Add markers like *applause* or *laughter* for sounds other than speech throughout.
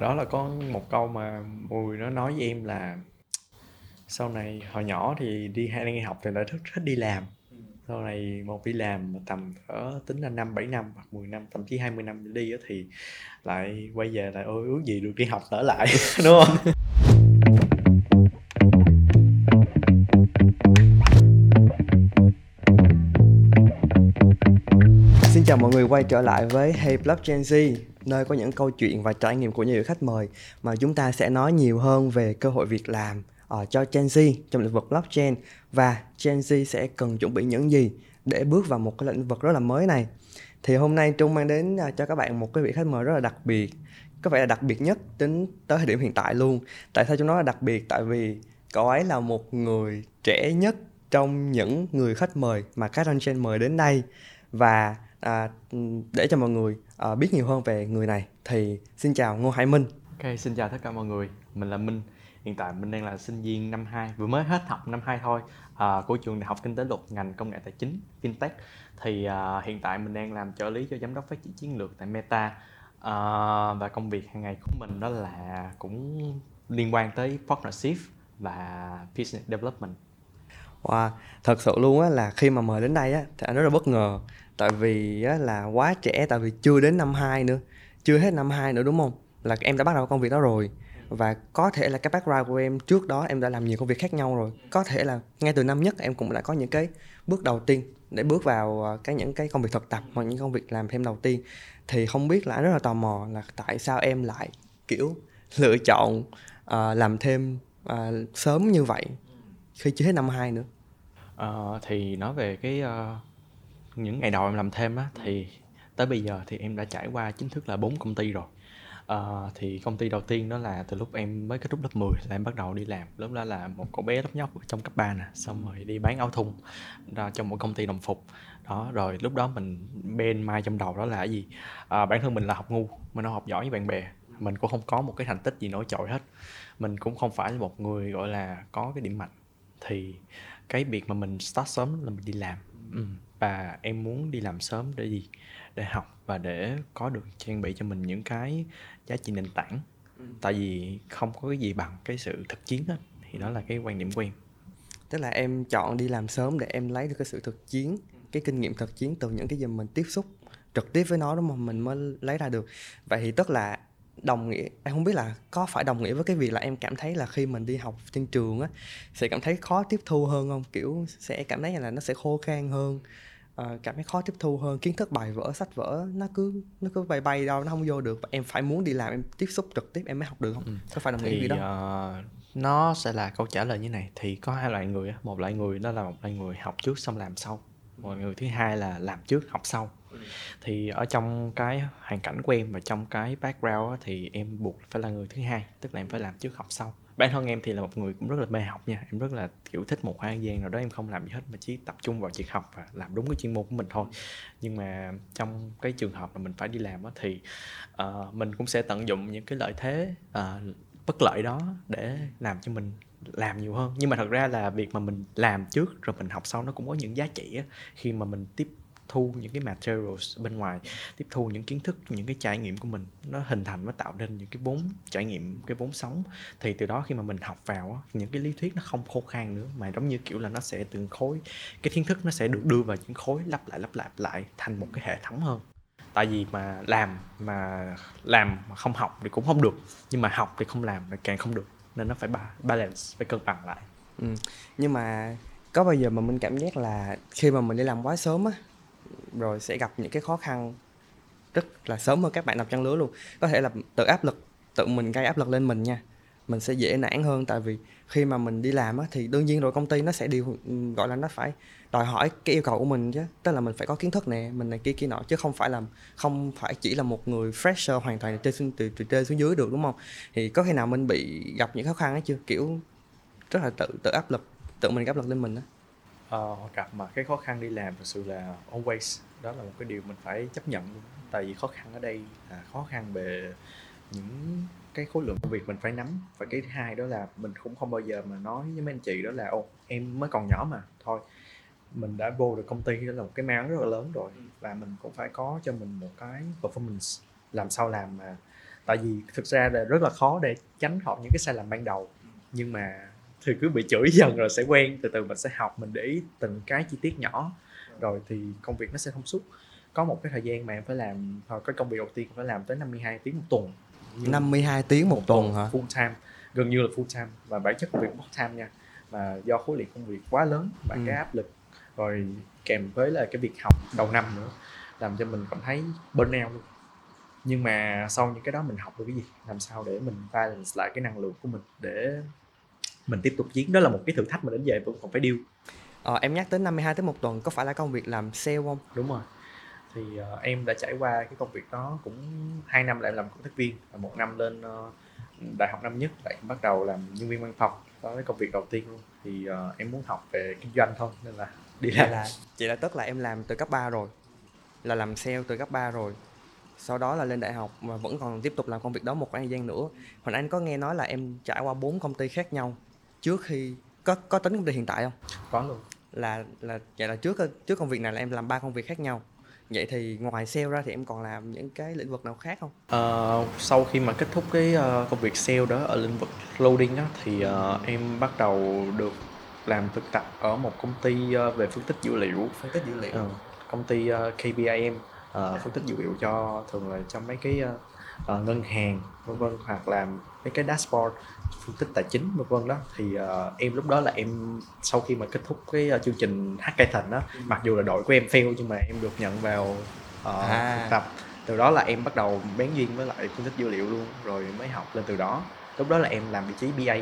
hồi đó là có một câu mà mùi nó nói với em là sau này hồi nhỏ thì đi hay đi học thì lại thích thích đi làm. Sau này một đi làm tầm ở tính là năm, bảy năm hoặc 10 năm, thậm chí 20 năm đi thì lại quay về lại, ôi, ước gì được đi học trở lại *laughs* đúng không? Xin chào mọi người, quay trở lại với Hey Blog Gen Z nơi có những câu chuyện và trải nghiệm của nhiều khách mời mà chúng ta sẽ nói nhiều hơn về cơ hội việc làm ở cho Gen Z trong lĩnh vực blockchain và Gen Z sẽ cần chuẩn bị những gì để bước vào một cái lĩnh vực rất là mới này. Thì hôm nay Trung mang đến ờ, cho các bạn một cái vị khách mời rất là đặc biệt, có vẻ là đặc biệt nhất tính tới thời điểm hiện tại luôn. Tại sao chúng nó là đặc biệt? Tại vì cậu ấy là một người trẻ nhất trong những người khách mời mà các Gen mời đến đây và à, để cho mọi người à, biết nhiều hơn về người này thì xin chào Ngô Hải Minh. Ok, xin chào tất cả mọi người. Mình là Minh. Hiện tại mình đang là sinh viên năm 2, vừa mới hết học năm 2 thôi à, của trường Đại học Kinh tế Luật ngành công nghệ tài chính FinTech. Thì à, hiện tại mình đang làm trợ lý cho giám đốc phát triển chiến lược tại Meta. À, và công việc hàng ngày của mình đó là cũng liên quan tới partnership và business development. Wow, thật sự luôn á là khi mà mời đến đây á thì anh rất là bất ngờ tại vì á, là quá trẻ tại vì chưa đến năm 2 nữa chưa hết năm 2 nữa đúng không? Là em đã bắt đầu công việc đó rồi. Và có thể là cái background của em trước đó em đã làm nhiều công việc khác nhau rồi. Có thể là ngay từ năm nhất em cũng đã có những cái bước đầu tiên để bước vào à, cái những cái công việc thực tập hoặc những công việc làm thêm đầu tiên. Thì không biết là anh rất là tò mò là tại sao em lại kiểu lựa chọn uh, làm thêm uh, sớm như vậy khi chưa hết năm 2 nữa? Uh, thì nói về cái uh, những ngày đầu em làm thêm á thì tới bây giờ thì em đã trải qua chính thức là bốn công ty rồi. Uh, thì công ty đầu tiên đó là từ lúc em mới kết thúc lớp 10 là em bắt đầu đi làm. Lúc đó là một cậu bé lớp nhóc trong cấp 3 nè xong rồi đi bán áo thun ra trong một công ty đồng phục. Đó rồi lúc đó mình bên mai trong đầu đó là cái gì? Uh, bản thân mình là học ngu mình không học giỏi với bạn bè. Mình cũng không có một cái thành tích gì nổi trội hết. Mình cũng không phải là một người gọi là có cái điểm mạnh. Thì cái việc mà mình start sớm là mình đi làm. Ừ và em muốn đi làm sớm để gì? Để học và để có được trang bị cho mình những cái giá trị nền tảng. Ừ. tại vì không có cái gì bằng cái sự thực chiến hết thì đó là cái quan điểm của em. Tức là em chọn đi làm sớm để em lấy được cái sự thực chiến cái kinh nghiệm thực chiến từ những cái gì mình tiếp xúc trực tiếp với nó đúng không? Mình mới lấy ra được. Vậy thì tức là đồng nghĩa em không biết là có phải đồng nghĩa với cái việc là em cảm thấy là khi mình đi học trên trường á sẽ cảm thấy khó tiếp thu hơn không? Kiểu sẽ cảm thấy là nó sẽ khô khan hơn uh, cảm thấy khó tiếp thu hơn. Kiến thức bài vở sách vở nó cứ nó cứ bay bay đâu nó không vô được. Em phải muốn đi làm em tiếp xúc trực tiếp em mới học được không? Ừ. có phải đồng nghĩa gì đó uh, nó sẽ là câu trả lời như này. Thì có hai loại người một loại người đó là một loại người học trước xong làm sau. Một người thứ hai là làm trước học sau. Ừ. thì ở trong cái hoàn cảnh của em và trong cái background thì em buộc phải là người thứ hai. Tức là em phải làm trước học sau bản thân em thì là một người cũng rất là mê học nha. Em rất là kiểu thích một khoảng gian nào đó em không làm gì hết mà chỉ tập trung vào việc học và làm đúng cái chuyên môn của mình thôi. Nhưng mà trong cái trường hợp mà mình phải đi làm đó, thì uh, mình cũng sẽ tận dụng những cái lợi thế uh, bất lợi đó để làm cho mình làm nhiều hơn. Nhưng mà thật ra là việc mà mình làm trước rồi mình học sau nó cũng có những giá trị á. Khi mà mình tiếp thu những cái materials bên ngoài, tiếp thu những kiến thức, những cái trải nghiệm của mình. Nó hình thành, nó tạo nên những cái vốn trải nghiệm, cái vốn sống. Thì từ đó khi mà mình học vào những cái lý thuyết nó không khô khan nữa, mà giống như kiểu là nó sẽ từng khối, cái kiến thức nó sẽ được đưa vào những khối lắp lại lắp lại lại thành một cái hệ thống hơn. Tại vì mà làm mà làm mà không học thì cũng không được, nhưng mà học thì không làm thì càng không được. Nên nó phải balance, phải cân bằng lại. Ừ. nhưng mà có bao giờ mà mình cảm giác là khi mà mình đi làm quá sớm á rồi sẽ gặp những cái khó khăn rất là sớm hơn các bạn nằm trong lứa luôn. Có thể là tự áp lực tự mình gây áp lực lên mình nha. Mình sẽ dễ nản hơn tại vì khi mà mình đi làm á, thì đương nhiên rồi công ty nó sẽ điều gọi là nó phải đòi hỏi cái yêu cầu của mình chứ. Tức là mình phải có kiến thức nè mình này kia kia nọ chứ không phải là không phải chỉ là một người fresher hoàn toàn từ trên từ, từ trên xuống dưới được đúng không? Thì có khi nào mình bị gặp những khó khăn ấy chưa? Kiểu rất là tự tự áp lực tự mình áp lực lên mình á. Ờ, gặp mà cái khó khăn đi làm thực sự là always đó là một cái điều mình phải chấp nhận tại vì khó khăn ở đây là khó khăn về những cái khối lượng công việc mình phải nắm. Và cái thứ hai đó là mình cũng không bao giờ mà nói với mấy anh chị đó là ô em mới còn nhỏ mà thôi mình đã vô được công ty đó là một cái máu rất là lớn rồi. Và mình cũng phải có cho mình một cái performance làm sao làm mà tại vì thực ra là rất là khó để tránh khỏi những cái sai lầm ban đầu. Nhưng mà thì cứ bị chửi dần rồi sẽ quen từ từ mình sẽ học mình để ý từng cái chi tiết nhỏ rồi thì công việc nó sẽ thông suốt. Có một cái thời gian mà em phải làm hồi cái công việc đầu tiên phải làm tới 52 tiếng một tuần. Nhưng 52 tiếng một, một tuần hả? full time gần như là full time. Và bản chất công việc part time nha mà do khối lượng công việc quá lớn và ừ. cái áp lực rồi kèm với là cái việc học đầu năm nữa làm cho mình cảm thấy burn out luôn. Nhưng mà sau những cái đó mình học được cái gì? Làm sao để mình balance lại cái năng lượng của mình để mình tiếp tục chiến? Đó là một cái thử thách mà đến giờ vẫn còn phải điêu ờ, em nhắc tới 52 tới một tuần có phải là công việc làm sale không? Đúng rồi. Thì uh, em đã trải qua cái công việc đó cũng hai năm lại làm cộng tác viên và một năm lên uh, đại học năm nhất lại bắt đầu làm nhân viên văn phòng. Đó là công việc đầu tiên luôn. Thì uh, em muốn học về kinh doanh thôi nên là đi làm. là chị là tức là em làm từ cấp 3 rồi là làm sale từ cấp 3 rồi. Sau đó là lên đại học và vẫn còn tiếp tục làm công việc đó một khoảng thời gian nữa. Hồi anh có nghe nói là em trải qua bốn công ty khác nhau. Trước khi có có tính công ty hiện tại không? Có luôn là là vậy là trước trước công việc này là em làm ba công việc khác nhau vậy thì ngoài sale ra thì em còn làm những cái lĩnh vực nào khác không? Uh, sau khi mà kết thúc cái uh, công việc sale đó ở lĩnh vực loading đó thì uh, em bắt đầu được làm thực tập ở một công ty uh, về phân tích dữ liệu. Phân tích dữ liệu. Uh, công ty uh, KPIM uh, phân tích dữ liệu cho thường là trong mấy cái uh, uh, ngân hàng vân vân hoặc làm mấy cái dashboard phân tích tài chính vân vân đó thì uh, em lúc đó là em sau khi mà kết thúc cái uh, chương trình hackathon đó ừ. mặc dù là đội của em fail nhưng mà em được nhận vào uh, à. thực tập từ đó là em bắt đầu bén duyên với lại phân tích dữ liệu luôn rồi mới học lên từ đó lúc đó là em làm vị trí BA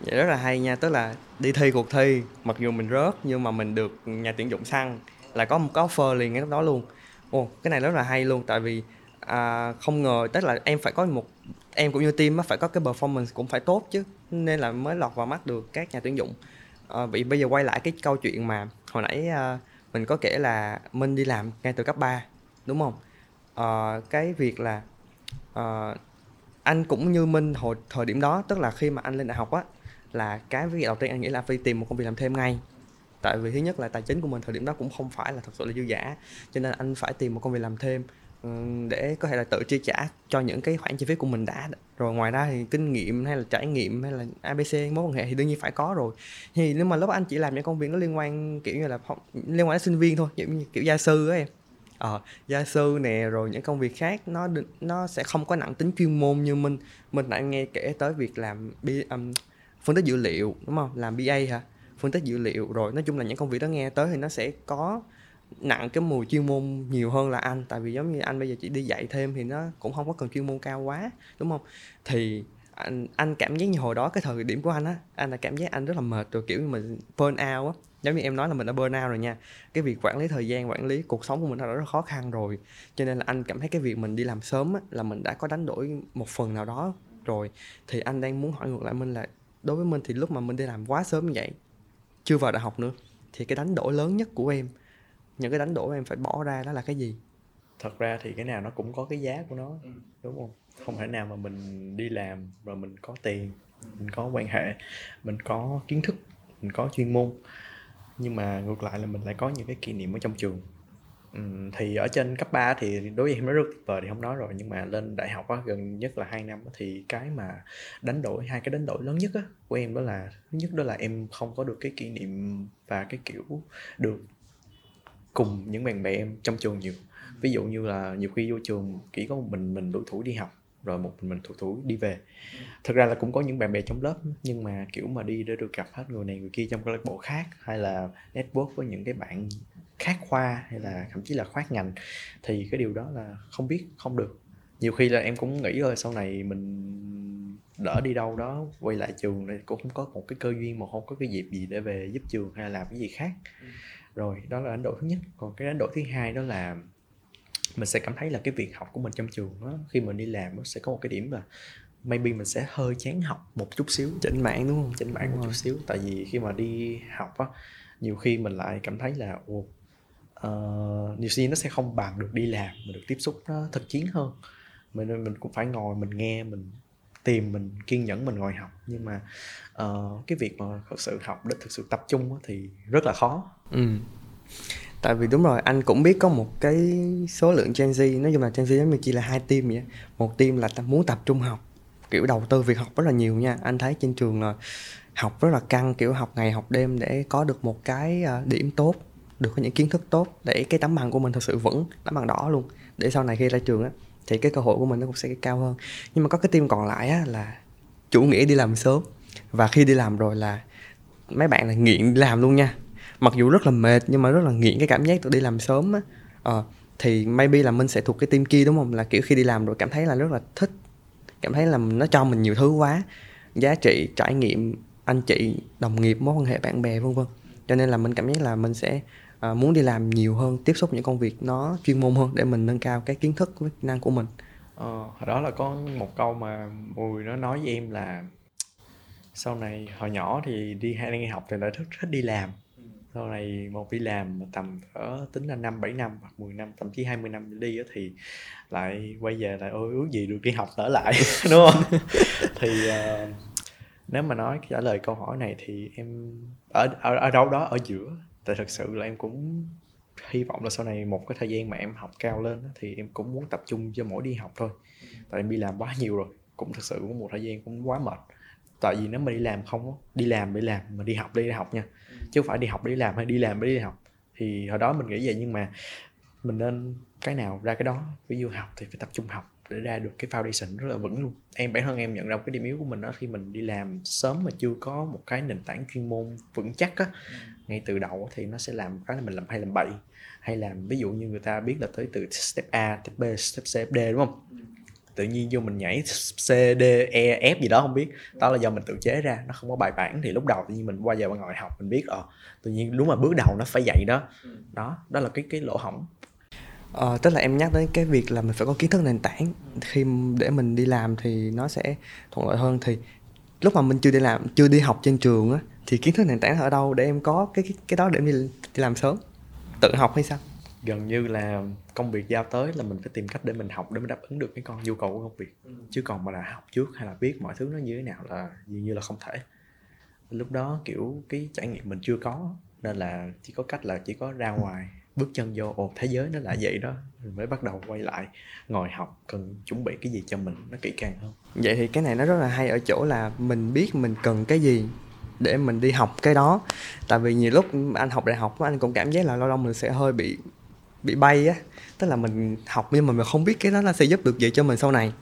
vậy rất là hay nha tức là đi thi cuộc thi mặc dù mình rớt nhưng mà mình được nhà tuyển dụng săn là có một cái offer liền ngay lúc đó luôn ồ cái này rất là hay luôn tại vì à, không ngờ tức là em phải có một em cũng như team phải có cái performance cũng phải tốt chứ nên là mới lọt vào mắt được các nhà tuyển dụng. Ờ, à, vậy bây giờ quay lại cái câu chuyện mà hồi nãy à, mình có kể là Minh đi làm ngay từ cấp 3 đúng không? À, cái việc là à, anh cũng như Minh hồi thời điểm đó tức là khi mà anh lên đại học á là cái việc đầu tiên anh nghĩ là phải tìm một công việc làm thêm ngay. Tại vì thứ nhất là tài chính của mình thời điểm đó cũng không phải là thật sự là dư giả cho nên anh phải tìm một công việc làm thêm để có thể là tự chi trả cho những cái khoản chi phí của mình đã. Rồi ngoài ra thì kinh nghiệm hay là trải nghiệm hay là abc mối quan hệ thì đương nhiên phải có rồi. Thì nếu mà lúc anh chỉ làm những công việc nó liên quan kiểu như là liên quan đến sinh viên thôi kiểu, như kiểu gia sư á em. Ờ gia sư nè rồi những công việc khác nó nó sẽ không có nặng tính chuyên môn như mình. Mình đã nghe kể tới việc làm um, phân tích dữ liệu đúng không? Làm ba hả? Phân tích dữ liệu rồi nói chung là những công việc đó nghe tới thì nó sẽ có nặng cái mùi chuyên môn nhiều hơn là anh. Tại vì giống như anh bây giờ chỉ đi dạy thêm thì nó cũng không có cần chuyên môn cao quá, đúng không? Thì anh anh cảm giác như hồi đó, cái thời điểm của anh á, anh là cảm giác anh rất là mệt rồi, kiểu như mình burn out á. Giống như em nói là mình đã burn out rồi nha. Cái việc quản lý thời gian, quản lý cuộc sống của mình đã rất là khó khăn rồi. Cho nên là anh cảm thấy cái việc mình đi làm sớm á, là mình đã có đánh đổi một phần nào đó rồi. Thì anh đang muốn hỏi ngược lại mình là, đối với mình thì lúc mà mình đi làm quá sớm như vậy, chưa vào đại học nữa, thì cái đánh đổi lớn nhất của em những cái đánh đổi em phải bỏ ra đó là cái gì? Thật ra thì cái nào nó cũng có cái giá của nó ừ. đúng không? Không thể nào mà mình đi làm rồi mình có tiền mình có quan hệ mình có kiến thức mình có chuyên môn. Nhưng mà ngược lại là mình lại có những cái kỷ niệm ở trong trường. Thì ở trên cấp 3 thì đối với em nó rất tuyệt vời thì không nói rồi nhưng mà lên đại học á, gần nhất là hai năm á, thì cái mà đánh đổi hai cái đánh đổi lớn nhất á, của em đó là thứ nhất đó là em không có được cái kỷ niệm và cái kiểu được cùng những bạn bè em trong trường nhiều. Ví dụ như là nhiều khi vô trường chỉ có một mình mình đủ thủ đi học, rồi một mình mình thủ thủ đi về. Thực ra là cũng có những bạn bè trong lớp, nhưng mà kiểu mà đi để được gặp hết người này người kia trong câu lạc bộ khác, hay là network với những cái bạn khác khoa, hay là thậm chí là khoát ngành, thì cái điều đó là không biết, không được. Nhiều khi là em cũng nghĩ rồi sau này mình đỡ đi đâu đó, quay lại trường thì cũng không có một cái cơ duyên mà không có cái dịp gì để về giúp trường hay là làm cái gì khác. ừ rồi đó là đánh đổi thứ nhất. Còn cái đánh đổi thứ hai đó là mình sẽ cảm thấy là cái việc học của mình trong trường đó khi mình đi làm nó sẽ có một cái điểm là maybe mình sẽ hơi chán học một chút xíu. Chỉnh mạng đúng không? Chỉnh mạng đúng một rồi. chút xíu. Tại vì khi mà đi học á nhiều khi mình lại cảm thấy là ồ uh, nhiều khi nó sẽ không bằng được đi làm mà được tiếp xúc nó thực chiến hơn. Mình mình cũng phải ngồi mình nghe mình tìm mình kiên nhẫn mình ngồi học. Nhưng mà uh, cái việc mà thực sự học để thực sự tập trung thì rất là khó. Ừ. tại vì đúng rồi anh cũng biết có một cái số lượng Gen Z nói chung là Gen Z giống như chỉ là hai team vậy một team là muốn tập trung học kiểu đầu tư việc học rất là nhiều nha. Anh thấy trên trường là học rất là căng kiểu học ngày học đêm để có được một cái ờ, điểm tốt được có những kiến thức tốt để cái tấm bằng của mình thật sự vững tấm bằng đỏ luôn. Để sau này khi ra trường á thì cái cơ hội của mình nó cũng sẽ cao hơn. Nhưng mà có cái team còn lại á là chủ nghĩa đi làm sớm. Và khi đi làm rồi là mấy bạn là nghiện đi làm luôn nha. Mặc dù rất là mệt nhưng mà rất là nghiện cái cảm giác được đi làm sớm á. Ờ, thì maybe là mình sẽ thuộc cái team kia đúng không? Là kiểu khi đi làm rồi cảm thấy là rất là thích. Cảm thấy là nó cho mình nhiều thứ quá. Giá trị trải nghiệm anh chị đồng nghiệp mối quan hệ bạn bè vân vân. Cho nên là mình cảm giác là mình sẽ à, muốn đi làm nhiều hơn tiếp xúc những công việc nó chuyên môn hơn để mình nâng cao cái kiến thức kỹ năng của mình. Ờ, đó là có một câu mà mùi nó nói với em là sau này hồi nhỏ thì đi hay đi học thì lại thích thích đi làm. Sau này một đi làm tầm ở tính là năm bảy năm hoặc 10 năm thậm chí 20 năm đi thì lại quay về lại ôi ước gì được đi học trở lại. *laughs* Đúng không? Thì uh, nếu mà nói trả lời câu hỏi này thì em ở ở, ở đâu đó ở giữa tại thật sự là em cũng hy vọng là sau này một cái thời gian mà em học cao lên thì em cũng muốn tập trung cho mỗi đi học thôi. Tại em đi làm quá nhiều rồi, cũng thật sự cũng một thời gian cũng quá mệt. Tại vì nếu mà đi làm không đi làm để làm, mà đi học đi học nha. Chứ không phải đi học để đi làm hay đi làm để đi học. Thì hồi đó mình nghĩ vậy nhưng mà mình nên cái nào ra cái đó. Ví dụ học thì phải tập trung học để ra được cái foundation rất là vững luôn. Em bản thân em nhận ra cái điểm yếu của mình đó khi mình đi làm sớm mà chưa có một cái nền tảng chuyên môn vững chắc á ngay từ đầu thì nó sẽ làm cái là mình làm hay làm bậy. Hay làm ví dụ như người ta biết là tới từ step A, step B, step C, step D đúng không? tự nhiên vô mình nhảy C, D, E, F gì đó không biết. Đó là do mình tự chế ra nó không có bài bản. Thì lúc đầu tự nhiên mình qua giờ mình ngồi học mình biết ờ tự nhiên đúng là bước đầu nó phải dạy đó. Đó đó là cái cái lỗ hỏng Ờ, tức là em nhắc đến cái việc là mình phải có kiến thức nền tảng. Khi để mình đi làm thì nó sẽ thuận lợi hơn. Thì lúc mà mình chưa đi làm chưa đi học trên trường á thì kiến thức nền tảng ở đâu để em có cái cái, cái đó để em đi, đi làm sớm? Tự học hay sao? Gần như là công việc giao tới là mình phải tìm cách để mình học để mình đáp ứng được cái con nhu cầu của công việc. Ừ. chứ còn mà là học trước hay là biết mọi thứ nó như thế nào là dường như là không thể. Lúc đó kiểu cái trải nghiệm mình chưa có nên là chỉ có cách là chỉ có ra ngoài bước chân vô ồ thế giới nó là vậy đó. Mình mới bắt đầu quay lại ngồi học cần chuẩn bị cái gì cho mình nó kỹ càng hơn. Vậy thì cái này nó rất là hay ở chỗ là mình biết mình cần cái gì để mình đi học cái đó. Tại vì nhiều lúc anh học đại học anh cũng cảm giác là lâu lâu mình sẽ hơi bị bị bay á. Tức là mình học nhưng mà mình không biết cái đó nó sẽ giúp được gì cho mình sau này.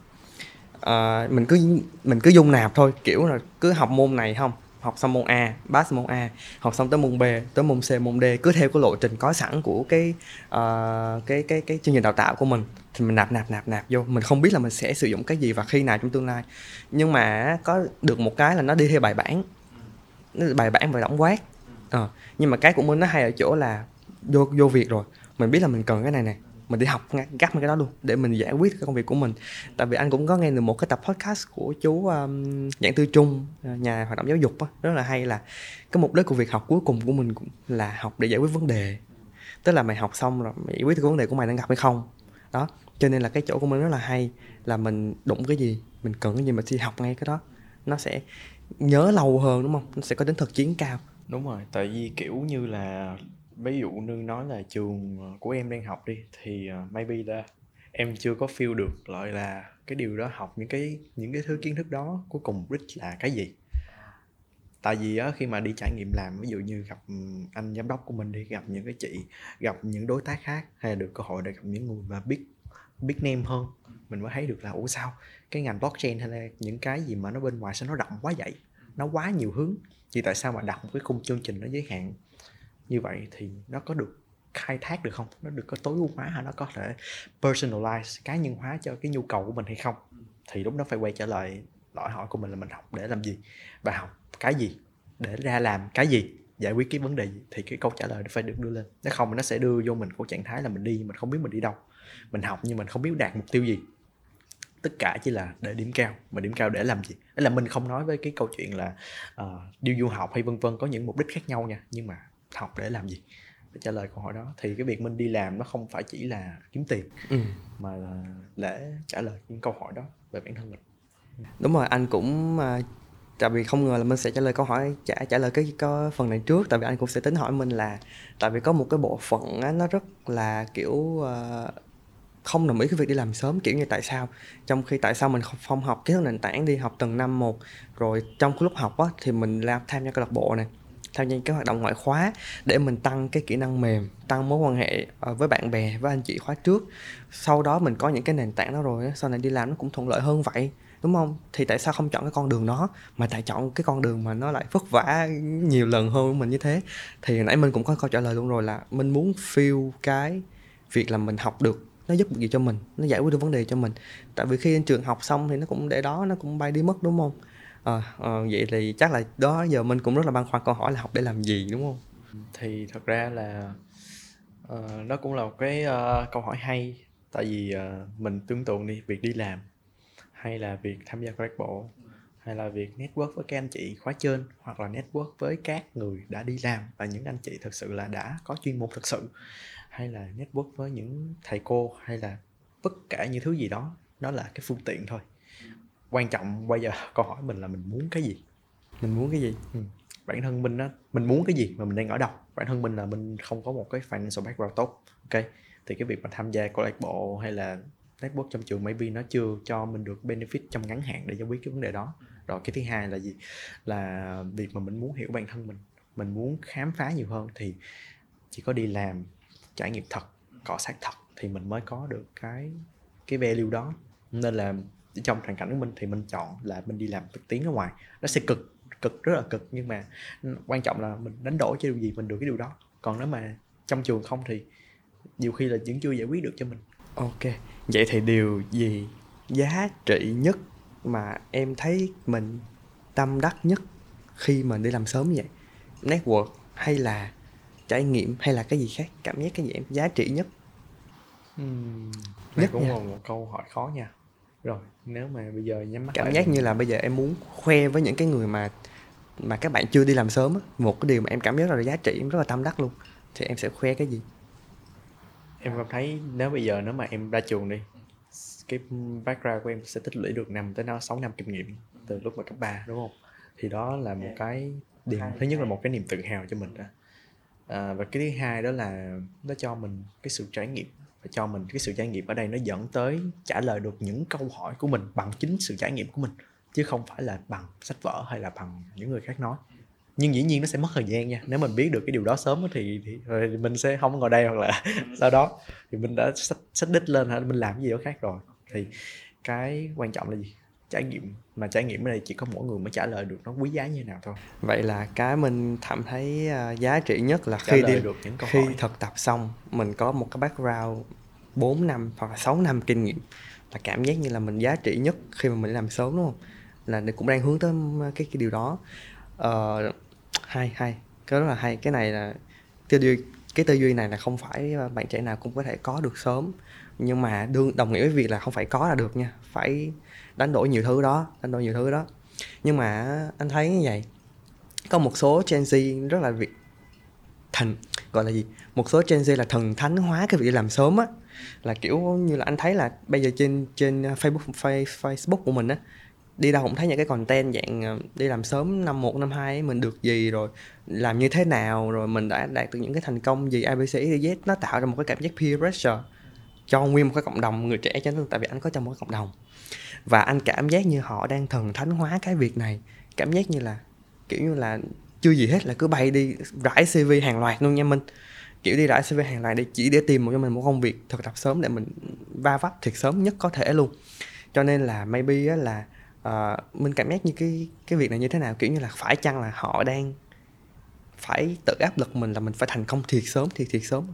À, mình cứ mình cứ dung nạp thôi kiểu là cứ học môn này không học xong môn A, pass môn A, học xong tới môn B, tới môn C, môn D cứ theo cái lộ trình có sẵn của cái uh, cái cái cái chương trình đào tạo của mình thì mình nạp nạp nạp nạp vô, mình không biết là mình sẽ sử dụng cái gì và khi nào trong tương lai. Nhưng mà có được một cái là nó đi theo bài bản. Bài bản và tổng quát. Ờ, nhưng mà cái của mình nó hay ở chỗ là vô vô việc rồi, mình biết là mình cần cái này này mình đi học gắt mấy cái đó luôn để mình giải quyết cái công việc của mình. Tại vì anh cũng có nghe được một cái tập podcast của chú um, giảng tư trung ờ, nhà hoạt động giáo dục đó, rất là hay là cái mục đích của việc học cuối cùng của mình là học để giải quyết vấn đề. Tức là mày học xong rồi mày giải quyết cái vấn đề của mày đang gặp hay không. Đó cho nên là cái chỗ của mình rất là hay là mình đụng cái gì mình cần cái gì mình đi học ngay cái đó. Nó sẽ nhớ lâu hơn đúng không? Nó sẽ có tính thực chiến cao. Đúng rồi tại vì kiểu như là ví dụ như nói là trường ờ, của em đang học đi, thì ờ, maybe là em chưa có feel được gọi là cái điều đó, học những cái những cái thứ kiến thức đó cuối cùng đích là cái gì. Tại vì á, khi mà đi trải nghiệm làm, ví dụ như gặp anh giám đốc của mình đi, gặp những cái chị, gặp những đối tác khác hay là được cơ hội để gặp những người mà biết biết name hơn, mình mới thấy được là, ủa sao? Cái ngành blockchain hay là những cái gì mà nó bên ngoài sao nó rộng quá vậy? Nó quá nhiều hướng. Thì tại sao mà đặt một cái khung chương trình nó giới hạn như vậy thì nó có được khai thác được không? Nó được có tối ưu hóa hay nó có thể personalize cá nhân hóa cho cái nhu cầu của mình hay không? Thì lúc đó phải quay trở lại hỏi hỏi của mình là mình học để làm gì? Và học cái gì? Để ra làm cái gì? Giải quyết cái vấn đề gì? Thì cái câu trả lời nó phải được đưa lên. Nếu không nó sẽ đưa vô mình của trạng thái là mình đi mình không biết mình đi đâu. Mình học nhưng mình không biết đạt mục tiêu gì. Tất cả chỉ là để điểm cao. Mà điểm cao để làm gì? Đấy là mình không nói với cái câu chuyện là ờ, uh, đi du học hay vân vân có những mục đích khác nhau nha. Nhưng mà học để làm gì để trả lời câu hỏi đó. Thì cái việc mình đi làm nó không phải chỉ là kiếm tiền ừ. mà là để trả lời những câu hỏi đó về bản thân mình. Đúng rồi anh cũng uh, tại vì không ngờ là mình sẽ trả lời câu hỏi trả trả lời cái có phần này trước. Tại vì anh cũng sẽ tính hỏi mình là tại vì có một cái bộ phận á, nó rất là kiểu uh, không đồng ý cái việc đi làm sớm kiểu như tại sao? Trong khi tại sao mình không, không học kiến thức nền tảng đi học từng năm một rồi trong cái lúc học á thì mình làm tham gia câu lạc bộ này tham gia cái hoạt động ngoại khóa để mình tăng cái kỹ năng mềm, tăng mối quan hệ ờ, với bạn bè, với anh chị khóa trước. Sau đó mình có những cái nền tảng đó rồi sau này đi làm nó cũng thuận lợi hơn vậy, đúng không? Thì tại sao không chọn cái con đường đó? Mà tại chọn cái con đường mà nó lại vất vả nhiều lần hơn của mình như thế. Thì nãy mình cũng có câu trả lời luôn rồi là mình muốn feel cái việc là mình học được, nó giúp được gì cho mình, nó giải quyết được vấn đề cho mình. Tại vì khi lên trường học xong thì nó cũng để đó, nó cũng bay đi mất, đúng không? À, à, vậy thì chắc là đó giờ mình cũng rất là băn khoăn câu hỏi là học để làm gì đúng không? Thì thật ra là ờ, uh, đó cũng là một cái uh, câu hỏi hay. Tại vì uh, mình tưởng tượng đi việc đi làm hay là việc tham gia câu lạc bộ hay là việc network với các anh chị khóa trên hoặc là network với các người đã đi làm và những anh chị thực sự là đã có chuyên môn thực sự hay là network với những thầy cô hay là tất cả những thứ gì đó nó là cái phương tiện thôi quan trọng bây giờ *laughs* câu hỏi mình là mình muốn cái gì? Mình muốn cái gì? Ừ. bản thân mình á, mình muốn cái gì mà mình đang ở đâu? Bản thân mình là mình không có một cái financial background tốt, ok? Thì cái việc mà tham gia câu lạc bộ hay là network trong trường maybe nó chưa cho mình được benefit trong ngắn hạn để giải quyết cái vấn đề đó. Rồi cái thứ hai là gì? Là việc mà mình muốn hiểu bản thân mình mình muốn khám phá nhiều hơn thì chỉ có đi làm, trải nghiệm thật, cọ sát thật thì mình mới có được cái cái value đó. Nên là trong hoàn cảnh của mình thì mình chọn là mình đi làm thực tiễn ở ngoài. Nó sẽ cực cực rất là cực. Nhưng mà quan trọng là mình đánh đổi cho điều gì mình được cái điều đó. Còn nếu mà trong trường không thì nhiều khi là vẫn chưa giải quyết được cho mình. Ok. Vậy thì điều gì giá trị nhất mà em thấy mình tâm đắc nhất khi mà đi làm sớm vậy? Network hay là trải nghiệm hay là cái gì khác? Cảm giác cái gì em giá trị nhất? Uhm, nhất cũng là một câu hỏi khó nha rồi nếu mà bây giờ nhắm mắt cảm giác như là bây giờ em muốn khoe với những cái người mà mà các bạn chưa đi làm sớm á. Một cái điều mà em cảm giác là giá trị em rất là tâm đắc luôn. Thì em sẽ khoe cái gì? Em cảm thấy nếu bây giờ nếu mà em ra trường đi cái background của em sẽ tích lũy được năm tới nó sáu năm kinh nghiệm từ lúc mà cấp 3 đúng không? Thì đó là một cái điểm thứ nhất là một cái niềm tự hào cho mình đó à, và cái thứ hai đó là nó cho mình cái sự trải nghiệm và cho mình cái sự trải nghiệm ở đây nó dẫn tới trả lời được những câu hỏi của mình bằng chính sự trải nghiệm của mình chứ không phải là bằng sách vở hay là bằng những người khác nói. Nhưng dĩ nhiên nó sẽ mất thời gian nha. Nếu mình biết được cái điều đó sớm thì, thì, thì mình sẽ không ngồi đây hoặc là *laughs* sau đó. Thì mình đã sách, sách đích lên mình làm cái gì đó khác rồi. Thì cái quan trọng là gì? Trải nghiệm mà trải nghiệm ở đây chỉ có mỗi người mới trả lời được nó quý giá như nào thôi. Vậy là cái mình cảm thấy uh, giá trị nhất là trả khi đi được những câu khi hỏi. thực tập xong mình có một cái background 4 năm hoặc là 6 năm kinh nghiệm là cảm giác như là mình giá trị nhất khi mà mình làm sớm đúng không? Là cũng đang hướng tới cái cái điều đó. Uh, hay hay. Cái đó là hay. Cái này là tư duy cái tư duy này là không phải bạn trẻ nào cũng có thể có được sớm. Nhưng mà đương đồng nghĩa với việc là không phải có là được nha. Phải đánh đổi nhiều thứ đó, đánh đổi nhiều thứ đó. Nhưng mà anh thấy như vậy, có một số Gen Z rất là việc thành gọi là gì? Một số Gen Z là thần thánh hóa cái việc làm sớm á. Là kiểu như là anh thấy là bây giờ trên trên à, Facebook Facebook của mình á, đi đâu cũng thấy những cái content dạng à, đi làm sớm năm một, năm hai mình được gì rồi, làm như thế nào rồi, mình đã đạt được những cái thành công gì abc z nó tạo ra một cái cảm giác peer pressure cho nguyên một cái cộng đồng người trẻ cho nên tại vì anh có trong một cái cộng đồng và anh cảm giác như họ đang thần thánh hóa cái việc này. Cảm giác như là kiểu như là chưa gì hết là cứ bay đi rải cv hàng loạt luôn nha minh. Kiểu đi rải cv hàng loạt để chỉ để tìm một cho mình một công việc thực tập sớm để mình va vấp thiệt sớm nhất có thể luôn. Cho nên là maybe á là ờ, uh, mình cảm giác như cái cái việc này như thế nào? Kiểu như là phải chăng là họ đang phải tự áp lực mình là mình phải thành công thiệt sớm thiệt thiệt sớm?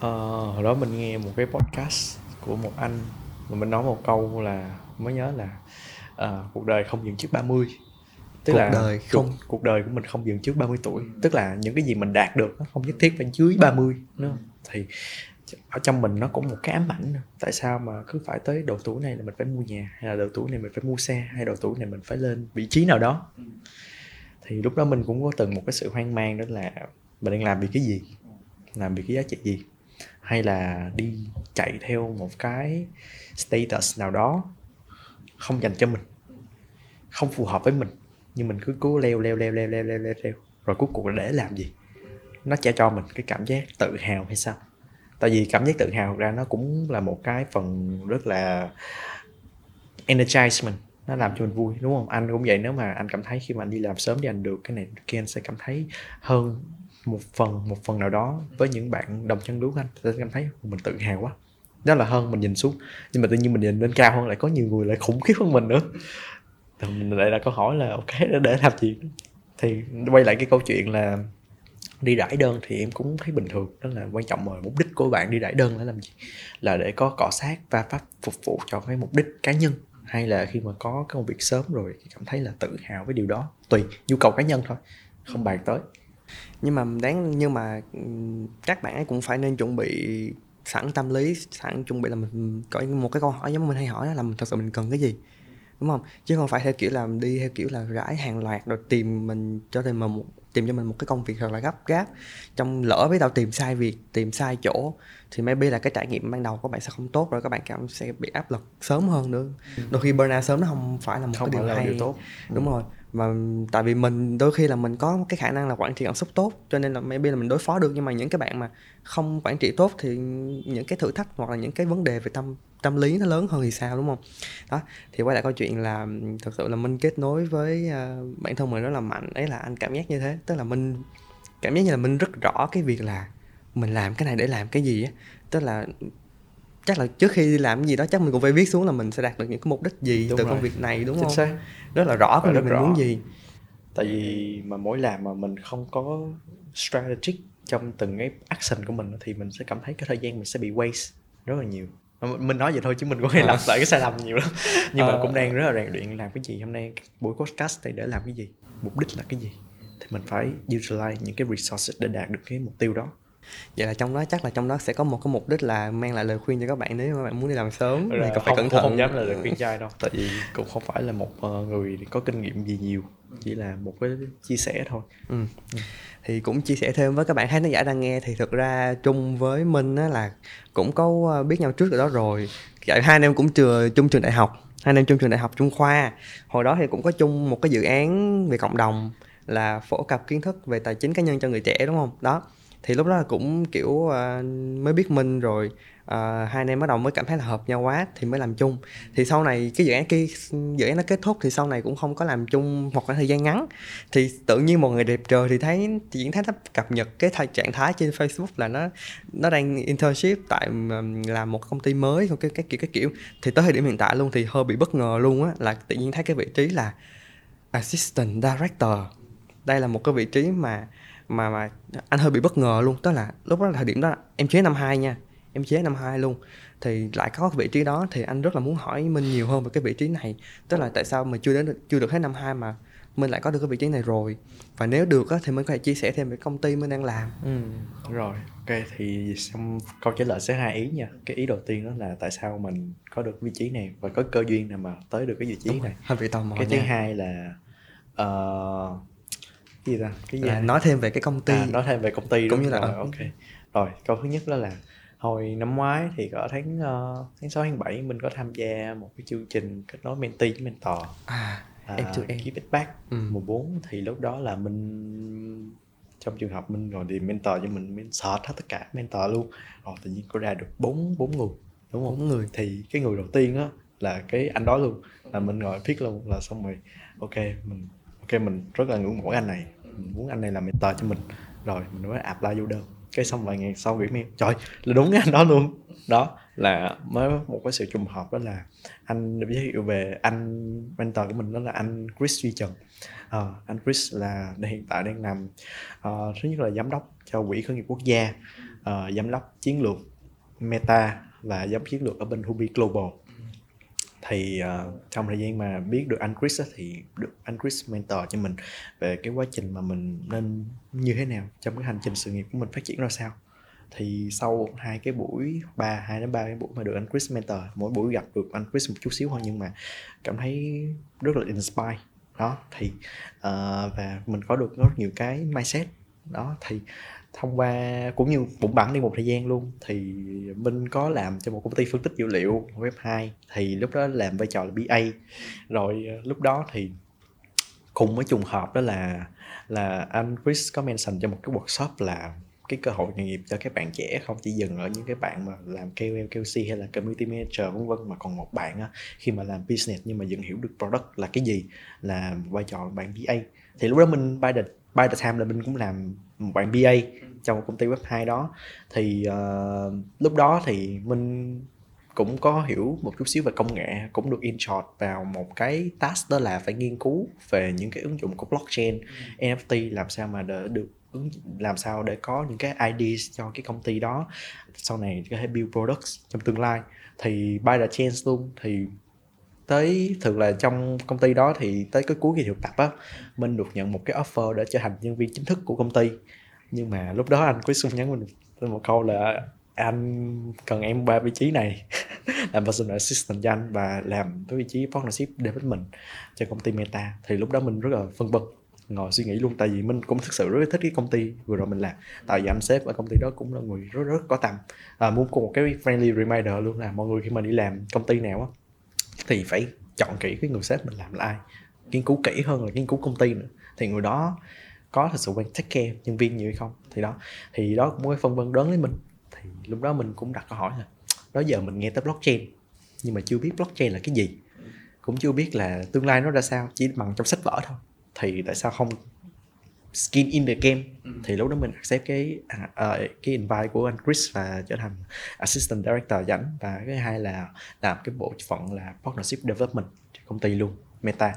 Ờ, hồi đó mình nghe một cái podcast của một anh mình nói một câu là mới nhớ là uh, cuộc đời không dừng trước 30 tức cuộc là đời không cuộc, cuộc đời của mình không dừng trước 30 tuổi. Tức là những cái gì mình đạt được nó không nhất thiết phải dưới 30 nữa thì ở trong mình nó cũng một cái ám ảnh tại sao mà cứ phải tới độ tuổi này là mình phải mua nhà hay là độ tuổi này mình phải mua xe hay độ tuổi này mình phải lên vị trí nào đó? Thì lúc đó mình cũng có từng một cái sự hoang mang đó là mình đang làm vì cái gì? Làm vì cái giá trị gì hay là đi chạy theo một cái status nào đó không dành cho mình không phù hợp với mình nhưng mình cứ cố leo leo leo leo leo leo leo, leo. rồi cuối cùng là để làm gì nó sẽ cho mình cái cảm giác tự hào hay sao tại vì cảm giác tự hào ra nó cũng là một cái phần rất là energize mình nó làm cho mình vui đúng không anh cũng vậy nếu mà anh cảm thấy khi mà anh đi làm sớm thì anh được cái này kia anh sẽ cảm thấy hơn một phần một phần nào đó với những bạn đồng chân lứa anh. Sẽ cảm thấy mình tự hào quá. Đó là hơn mình nhìn xuống. Nhưng mà tự nhiên mình nhìn lên cao hơn, lại có nhiều người lại khủng khiếp hơn mình nữa. Thì mình lại là câu hỏi là, ok, để làm gì? Thì quay lại cái câu chuyện là đi rải đơn thì em cũng thấy bình thường. Đó là quan trọng rồi. mục đích của bạn đi rải đơn là làm gì? Là để có cọ sát và pháp phục vụ cho cái mục đích cá nhân, hay là khi mà có công việc sớm rồi thì cảm thấy là tự hào với điều đó? Tùy nhu cầu cá nhân thôi, không bàn tới nhưng mà đáng nhưng mà các bạn ấy cũng phải nên chuẩn bị sẵn tâm lý sẵn chuẩn bị là mình có một cái câu hỏi giống mình hay hỏi là mình thật sự mình cần cái gì đúng không? Chứ không phải theo kiểu là đi theo kiểu là rải hàng loạt rồi tìm mình cho tìm mình một tìm cho mình một cái công việc thật là gấp gáp. Trong lỡ với tao tìm sai việc tìm sai chỗ thì maybe là cái trải nghiệm ban đầu của bạn sẽ không tốt rồi các bạn cảm sẽ bị áp lực sớm hơn nữa. Ừ. đôi khi burnout sớm nó không phải là một không cái điều hay điều tốt. Đúng ừ. rồi mà tại vì mình đôi khi là mình có cái khả năng là quản trị cảm xúc tốt cho nên là maybe là mình đối phó được. Nhưng mà những cái bạn mà không quản trị tốt thì những cái thử thách hoặc là những cái vấn đề về tâm tâm lý nó lớn hơn thì sao đúng không? Đó thì quay lại câu chuyện là thật sự là minh kết nối với uh, bản thân mình rất là mạnh. Ấy là anh cảm giác như thế. Tức là minh cảm giác như là minh rất rõ cái việc là mình làm cái này để làm cái gì á. Tức là chắc là trước khi đi làm cái gì đó chắc mình cũng phải viết xuống là mình sẽ đạt được những cái mục đích gì đúng từ rồi. công việc này đúng Chính không xác. rất là rõ cái mình rõ. muốn gì tại vì mà mỗi làm mà mình không có strategic trong từng cái action của mình thì mình sẽ cảm thấy cái thời gian mình sẽ bị waste rất là nhiều mình nói vậy thôi chứ mình cũng hay à. làm lại cái sai lầm nhiều lắm *laughs* nhưng mà à. cũng đang rất là rèn luyện làm cái gì hôm nay buổi podcast này để làm cái gì mục đích là cái gì thì mình phải utilize những cái resources để đạt được cái mục tiêu đó vậy là trong đó chắc là trong đó sẽ có một cái mục đích là mang lại lời khuyên cho các bạn nếu mà bạn muốn đi làm sớm. Thì phải không, cẩn thận. không dám là lời khuyên trai đâu. Tại vì cũng không phải là một ờ, người có kinh nghiệm gì nhiều chỉ là một cái chia sẻ thôi. Ừ. Ừ. thì cũng chia sẻ thêm với các bạn khán giả đang nghe thì thực ra chung với minh á là cũng có ờ, biết nhau trước rồi đó rồi. Hai anh em cũng chưa chung trường đại học hai anh em chung trường đại học trung khoa. Hồi đó thì cũng có chung một cái dự án về cộng đồng là phổ cập kiến thức về tài chính cá nhân cho người trẻ đúng không? Đó thì lúc đó là cũng kiểu uh, mới biết minh rồi uh, hai anh em bắt đầu mới cảm thấy là hợp nhau quá thì mới làm chung. Thì sau này cái dự án kia dự án nó kết thúc thì sau này cũng không có làm chung một khoảng thời gian ngắn. Thì tự nhiên một ngày đẹp trời thì thấy diễn thấy nó cập nhật cái thay, trạng thái trên Facebook là nó nó đang internship tại um, làm một công ty mới không cái cái kiểu cái kiểu. Thì tới thời điểm hiện tại luôn thì hơi bị bất ngờ luôn á là tự nhiên thấy cái vị trí là assistant director. Đây là một cái vị trí mà mà mà anh hơi bị bất ngờ luôn. Tức là lúc đó là thời điểm đó em chế năm hai nha. Em chế năm hai luôn. Thì lại có cái vị trí đó thì anh rất là muốn hỏi minh nhiều hơn về cái vị trí này. Tức là tại sao mà chưa đến được, chưa được hết năm hai mà mình lại có được cái vị trí này rồi? Và nếu được á, thì mình có thể chia sẻ thêm về công ty mình đang làm. Ừ, rồi. Ok thì xong câu trả lời sẽ hai ý nha. Cái ý đầu tiên đó là tại sao mình có được vị trí này và có cơ duyên nào mà tới được cái vị trí Đúng này. hơi bị tò mò cái nha. thứ hai là uh, gì ta? Cái gì là nói thêm về cái công ty. À, nói thêm về công ty cũng như là rồi, ok. Rồi câu thứ nhất đó là hồi năm ngoái thì ở tháng uh, tháng sáu tháng bảy mình có tham gia một cái chương trình kết nối mentee với mentor. À em chưa em. Keep It Back. Ừ. mùa 4 thì lúc đó là mình trong trường hợp mình rồi thì mentor cho mình mình search hết tất cả mentor luôn. Rồi tự nhiên có ra được bốn bốn người đúng không? Bốn người. Thì cái người đầu tiên á là cái anh đó luôn là mình ngồi pick luôn là xong rồi. Ok mình ok mình rất là ngưỡng mộ anh này. Mình muốn anh này làm mentor cho mình. Rồi mình mới apply vô đơn. Cái xong vài ngày sau gửi mail trời là đúng cái anh đó luôn. Đó là mới một cái sự trùng hợp đó là anh giới thiệu về anh mentor của mình đó là anh Chris Duy Trần. À, anh Chris là hiện tại đang làm uh, thứ nhất là giám đốc cho quỹ khởi nghiệp quốc gia uh, giám đốc chiến lược Meta và giám chiến lược ở bên Hubi Global thì uh, trong thời gian mà biết được anh Chris á, thì được anh Chris mentor cho mình về cái quá trình mà mình nên như thế nào trong cái hành trình sự nghiệp của mình phát triển ra sao. Thì sau hai cái buổi ba hai đến ba cái buổi mà được anh Chris mentor mỗi buổi gặp được anh Chris một chút xíu thôi nhưng mà cảm thấy rất là inspire. Đó thì uh, và mình có được rất nhiều cái mindset. Đó thì thông qua cũng như cũng bẵng đi một thời gian luôn. Thì minh có làm cho một công ty phân tích dữ liệu web 2 thì lúc đó làm vai trò là BA rồi ờ, lúc đó thì cùng với trùng hợp đó là là anh Chris có mention cho một cái workshop là cái cơ hội nghề nghiệp cho các bạn trẻ không chỉ dừng ở những cái bạn mà làm KOL, KOC hay là community manager vân vân mà còn một bạn khi mà làm business nhưng mà vẫn hiểu được product là cái gì là vai trò bạn BA thì lúc đó mình by the by the time là mình cũng làm một bạn BA trong một công ty web 2 đó thì uh, lúc đó thì mình cũng có hiểu một chút xíu về công nghệ cũng được in short vào một cái task đó là phải nghiên cứu về những cái ứng dụng của blockchain ừ. NFT làm sao mà để được ứng làm sao để có những cái IDs cho cái công ty đó sau này có thể build products trong tương lai thì by the chance luôn thì tới thường là trong công ty đó thì tới cái cuối kỳ thực tập á mình được nhận một cái offer để trở thành nhân viên chính thức của công ty. Nhưng mà lúc đó anh Chris Xuân nhắn mình một câu là anh cần em ba vị trí này *laughs* làm personal assistant cho anh và làm cái vị trí partnership development cho công ty Meta. Thì lúc đó mình rất là phân vân ngồi suy nghĩ luôn. Tại vì mình cũng thực sự rất thích cái công ty vừa rồi mình làm. Tại vì anh sếp ở công ty đó cũng là người rất rất có tầm. À, muốn cùng một cái friendly reminder luôn là mọi người khi mà đi làm công ty nào á thì phải chọn kỹ cái người sếp mình làm là ai, nghiên cứu kỹ hơn là nghiên cứu công ty nữa. Thì người đó có thật sự quen take care nhân viên nhiều hay không, thì đó thì đó cũng có cái phân vân đớn với mình. Thì lúc đó mình cũng đặt câu hỏi là, đó giờ mình nghe tới blockchain, nhưng mà chưa biết blockchain là cái gì? Cũng chưa biết là tương lai nó ra sao, chỉ bằng trong sách vở thôi. Thì tại sao không skin in the game. Ừ. thì lúc đó mình accept cái uh, cái invite của anh Chris và trở thành assistant director dẫn và cái hai là làm cái bộ phận là partnership development cho công ty luôn Meta.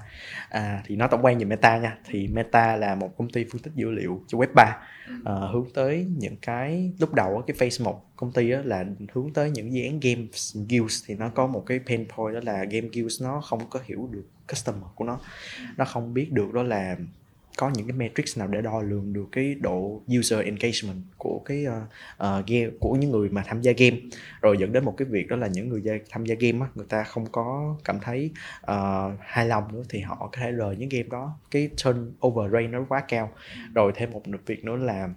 À, thì nó tổng quan về Meta nha. Thì Meta là một công ty phân tích dữ liệu cho web 3 à, hướng tới những cái lúc đầu cái phase 1 công ty đó là hướng tới những dự án game guilds. Thì nó có một cái pain point đó là game guilds nó không có hiểu được customer của nó. Nó không biết được đó là có những cái metrics nào để đo lường được cái độ user engagement của cái uh, uh, game của những người mà tham gia game? Rồi dẫn đến một cái việc đó là những người tham gia game á người ta không có cảm thấy uh, hài lòng nữa thì họ có thể rời những game đó. Cái turn over rate nó quá cao. Rồi thêm một việc nữa là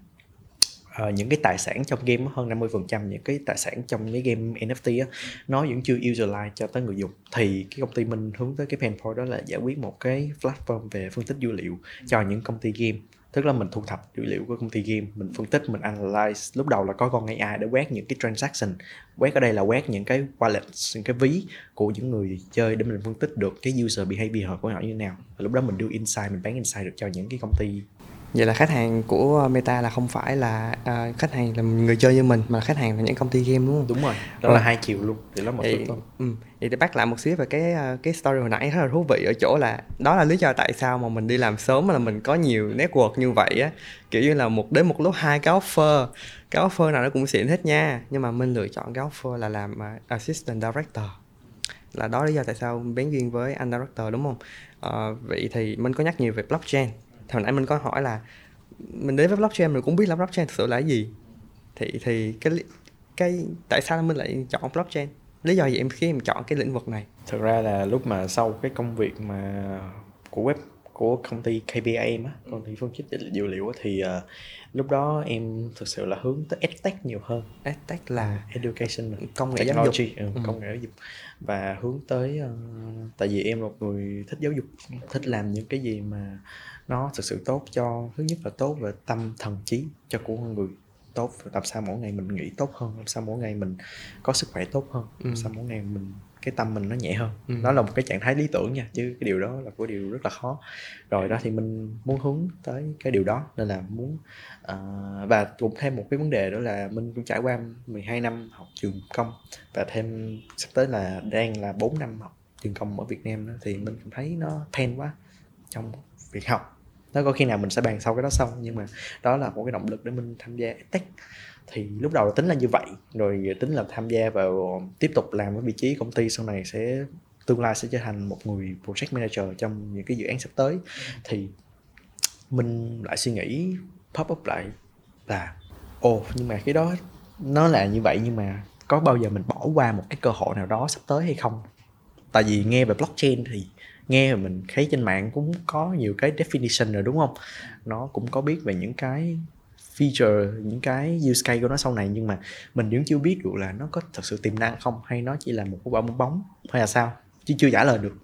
uh, những cái tài sản trong game hơn 50% những cái tài sản trong cái game NFT á nó vẫn chưa userize cho tới người dùng. Thì cái công ty mình hướng tới cái pain point đó là giải quyết một cái platform về phân tích dữ liệu cho những công ty game. Tức là mình thu thập dữ liệu của công ty game mình phân tích mình analyze. Lúc đầu là có con AI để quét những cái transaction. Quét ở đây là quét những cái wallet những cái ví của những người chơi để mình phân tích được cái user behavior của họ như thế nào. Và lúc đó mình đưa insight mình bán insight được cho những cái công ty vậy là khách hàng của Meta là không phải là uh, khách hàng là người chơi như mình mà là khách hàng là những công ty game đúng không? Đúng rồi đó rồi. là hai chiều luôn thì đó một vậy, ừ. vậy thì bác lại một xíu về cái cái story hồi nãy rất là thú vị ở chỗ là đó là lý do tại sao mà mình đi làm sớm là mình có nhiều network như vậy á. Kiểu như là một đến một lúc hai cái offer cái offer nào nó cũng xịn hết nha. Nhưng mà mình lựa chọn cái offer là làm uh, assistant director. Là đó lý do tại sao bén duyên với anh director đúng không? Uh, vậy thì mình có nhắc nhiều về blockchain hồi nãy mình có hỏi là mình đến với blockchain mình cũng biết là blockchain thực sự là cái gì. Thì thì cái cái tại sao mình lại chọn blockchain? Lý do gì em khi em chọn cái lĩnh vực này? Thực ra là lúc mà sau cái công việc mà của web của công ty KPM á công ty phân tích dữ liệu thì uh, lúc đó em thực sự là hướng tới edtech nhiều hơn. Edtech là education công nghệ giáo dục. Ừ, ừ. công nghệ giáo dục. Và hướng tới uh, tại vì em là một người thích giáo dục thích làm những cái gì mà nó thực sự tốt cho thứ nhất là tốt về tâm thần trí cho của con người tốt làm sao mỗi ngày mình nghĩ tốt hơn làm sao mỗi ngày mình có sức khỏe tốt hơn làm ừ. sao mỗi ngày mình cái tâm mình nó nhẹ hơn ừ. nó là một cái trạng thái lý tưởng nha chứ cái điều đó là một điều rất là khó rồi đó thì mình muốn hướng tới cái điều đó nên là muốn uh, và cũng thêm một cái vấn đề đó là mình cũng trải qua 12 năm học trường công và thêm sắp tới là đang là 4 năm học trường công ở Việt Nam đó, thì mình cảm thấy nó pain quá trong việc học nó có khi nào mình sẽ bàn sau cái đó xong, nhưng mà đó là một cái động lực để mình tham gia tech thì lúc đầu là tính là như vậy, rồi tính là tham gia vào, tiếp tục làm ở vị trí công ty, sau này sẽ, tương lai sẽ trở thành một người project manager trong những cái dự án sắp tới. Thì mình lại suy nghĩ, pop up lại là, ồ, nhưng mà cái đó, nó là như vậy nhưng mà có bao giờ mình bỏ qua một cái cơ hội nào đó sắp tới hay không? Tại vì nghe về blockchain thì nghe mà mình thấy trên mạng cũng có nhiều cái definition rồi đúng không? Nó cũng có biết về những cái feature những cái use case của nó sau này nhưng mà mình vẫn chưa biết được là nó có thật sự tiềm năng không hay nó chỉ là một quả bong bóng hay là sao? Chứ chưa trả lời được.